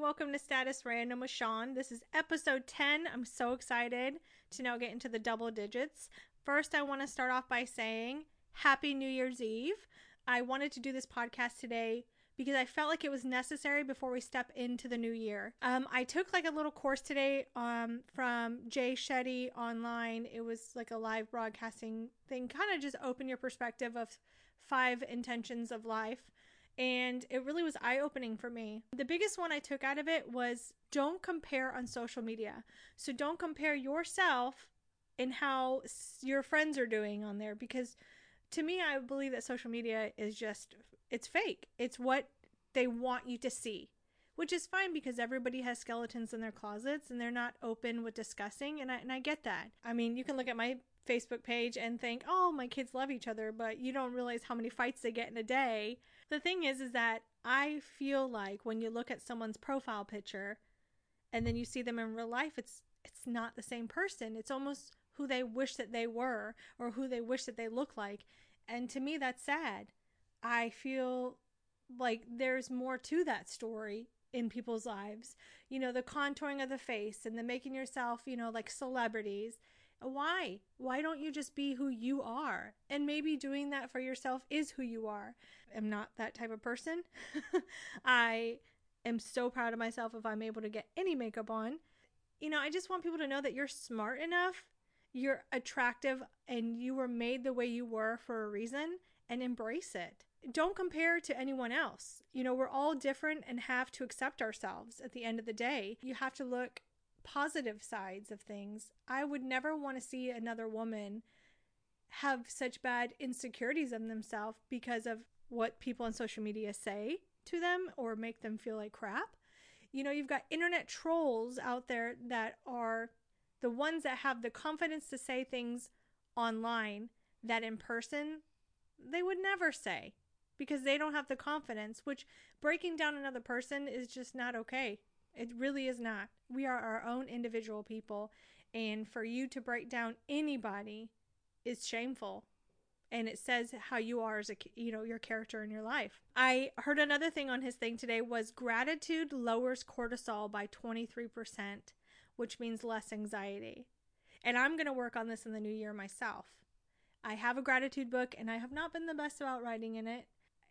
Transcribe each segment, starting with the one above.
welcome to Status Random with Sean. This is episode 10. I'm so excited to now get into the double digits. First, I want to start off by saying Happy New Year's Eve. I wanted to do this podcast today because I felt like it was necessary before we step into the new year. Um, I took like a little course today um, from Jay Shetty online. It was like a live broadcasting thing, kind of just open your perspective of five intentions of life and it really was eye opening for me. The biggest one I took out of it was don't compare on social media. So don't compare yourself and how your friends are doing on there because to me I believe that social media is just it's fake. It's what they want you to see. Which is fine because everybody has skeletons in their closets and they're not open with discussing and I and I get that. I mean, you can look at my Facebook page and think, "Oh, my kids love each other," but you don't realize how many fights they get in a day the thing is is that I feel like when you look at someone's profile picture and then you see them in real life, it's it's not the same person. It's almost who they wish that they were or who they wish that they look like. And to me that's sad. I feel like there's more to that story in people's lives. You know, the contouring of the face and the making yourself, you know, like celebrities why? Why don't you just be who you are? And maybe doing that for yourself is who you are. I'm not that type of person. I am so proud of myself if I'm able to get any makeup on. You know, I just want people to know that you're smart enough, you're attractive, and you were made the way you were for a reason and embrace it. Don't compare to anyone else. You know, we're all different and have to accept ourselves at the end of the day. You have to look positive sides of things. I would never want to see another woman have such bad insecurities of themselves because of what people on social media say to them or make them feel like crap. You know, you've got internet trolls out there that are the ones that have the confidence to say things online that in person they would never say because they don't have the confidence, which breaking down another person is just not okay. It really is not. We are our own individual people. And for you to break down anybody is shameful. And it says how you are as a, you know, your character in your life. I heard another thing on his thing today was gratitude lowers cortisol by 23%, which means less anxiety. And I'm going to work on this in the new year myself. I have a gratitude book and I have not been the best about writing in it.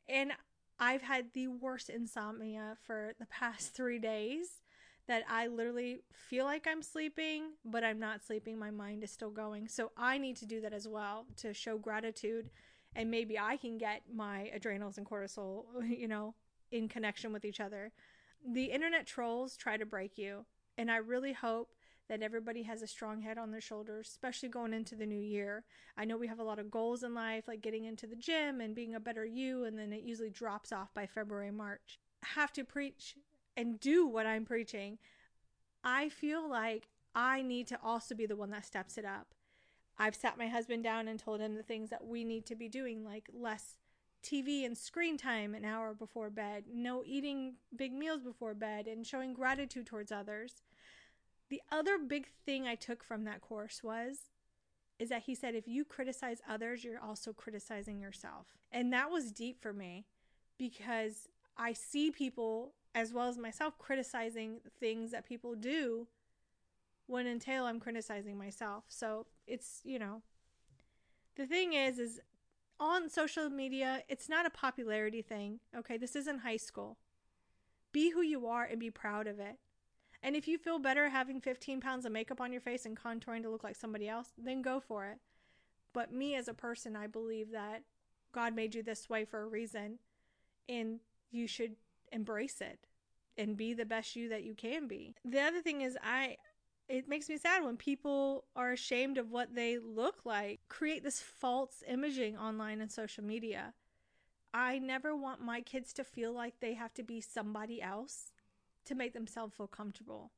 And I've had the worst insomnia for the past three days that I literally feel like I'm sleeping, but I'm not sleeping. My mind is still going. So I need to do that as well to show gratitude. And maybe I can get my adrenals and cortisol, you know, in connection with each other. The internet trolls try to break you. And I really hope that everybody has a strong head on their shoulders, especially going into the new year. I know we have a lot of goals in life, like getting into the gym and being a better you, and then it usually drops off by February, March. Have to preach and do what I'm preaching. I feel like I need to also be the one that steps it up. I've sat my husband down and told him the things that we need to be doing, like less TV and screen time an hour before bed, no eating big meals before bed, and showing gratitude towards others. The other big thing I took from that course was is that he said if you criticize others, you're also criticizing yourself. And that was deep for me because I see people as well as myself criticizing things that people do when entail I'm criticizing myself. So it's, you know, the thing is, is on social media, it's not a popularity thing. Okay. This isn't high school. Be who you are and be proud of it. And if you feel better having 15 pounds of makeup on your face and contouring to look like somebody else, then go for it. But me as a person, I believe that God made you this way for a reason and you should embrace it and be the best you that you can be. The other thing is I it makes me sad when people are ashamed of what they look like, create this false imaging online and social media. I never want my kids to feel like they have to be somebody else to make themselves feel comfortable.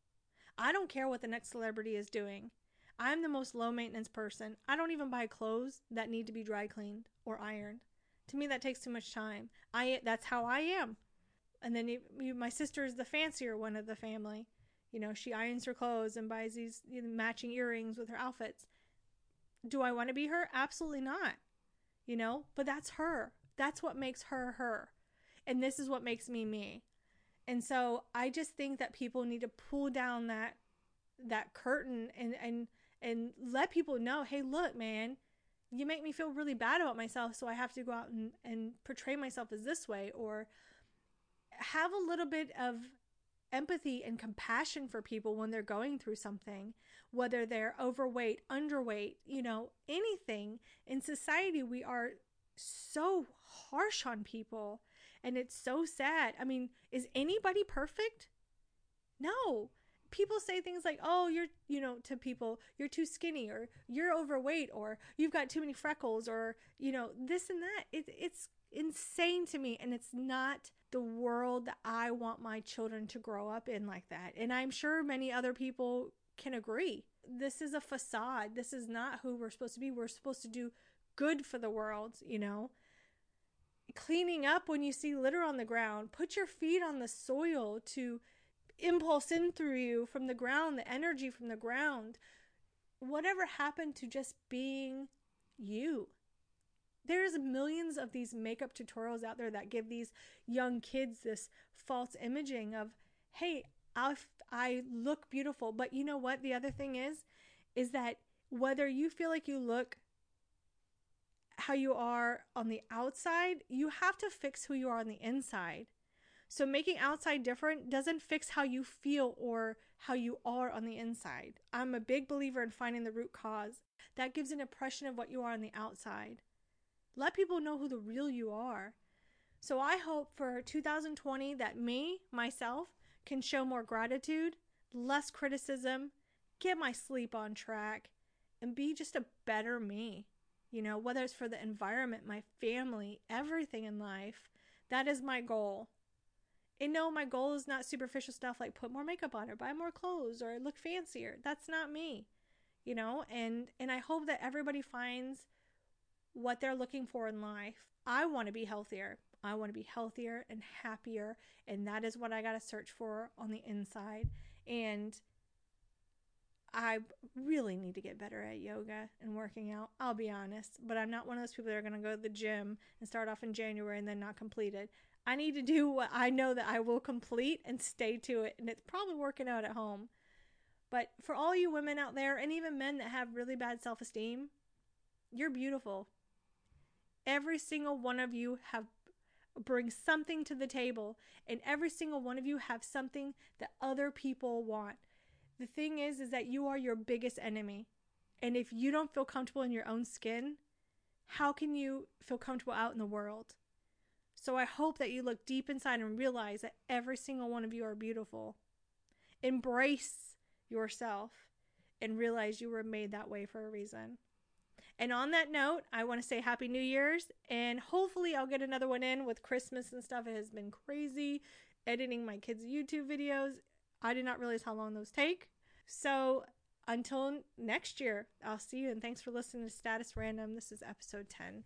I don't care what the next celebrity is doing. I'm the most low maintenance person. I don't even buy clothes that need to be dry cleaned or ironed. To me that takes too much time. I that's how I am and then you, you, my sister is the fancier one of the family. You know, she irons her clothes and buys these you know, matching earrings with her outfits. Do I want to be her? Absolutely not. You know, but that's her. That's what makes her her. And this is what makes me me. And so I just think that people need to pull down that that curtain and and and let people know, hey, look, man, you make me feel really bad about myself, so I have to go out and, and portray myself as this way, or have a little bit of empathy and compassion for people when they're going through something, whether they're overweight, underweight, you know, anything. In society, we are so harsh on people and it's so sad. I mean, is anybody perfect? No. People say things like, "Oh, you're, you know, to people, you're too skinny or you're overweight or you've got too many freckles or, you know, this and that." It, it's insane to me and it's not the world that I want my children to grow up in like that. And I'm sure many other people can agree. This is a facade. This is not who we're supposed to be. We're supposed to do good for the world, you know? Cleaning up when you see litter on the ground, put your feet on the soil to impulse in through you from the ground, the energy from the ground. Whatever happened to just being you? there's millions of these makeup tutorials out there that give these young kids this false imaging of hey I, I look beautiful but you know what the other thing is is that whether you feel like you look how you are on the outside you have to fix who you are on the inside so making outside different doesn't fix how you feel or how you are on the inside i'm a big believer in finding the root cause that gives an impression of what you are on the outside let people know who the real you are. So I hope for 2020 that me, myself, can show more gratitude, less criticism, get my sleep on track, and be just a better me. You know, whether it's for the environment, my family, everything in life, that is my goal. And no, my goal is not superficial stuff like put more makeup on or buy more clothes or look fancier. That's not me. You know, and and I hope that everybody finds what they're looking for in life. I want to be healthier. I want to be healthier and happier. And that is what I got to search for on the inside. And I really need to get better at yoga and working out. I'll be honest, but I'm not one of those people that are going to go to the gym and start off in January and then not complete it. I need to do what I know that I will complete and stay to it. And it's probably working out at home. But for all you women out there and even men that have really bad self esteem, you're beautiful. Every single one of you have bring something to the table and every single one of you have something that other people want. The thing is is that you are your biggest enemy. And if you don't feel comfortable in your own skin, how can you feel comfortable out in the world? So I hope that you look deep inside and realize that every single one of you are beautiful. Embrace yourself and realize you were made that way for a reason. And on that note, I want to say Happy New Year's, and hopefully, I'll get another one in with Christmas and stuff. It has been crazy editing my kids' YouTube videos. I did not realize how long those take. So, until next year, I'll see you, and thanks for listening to Status Random. This is episode 10.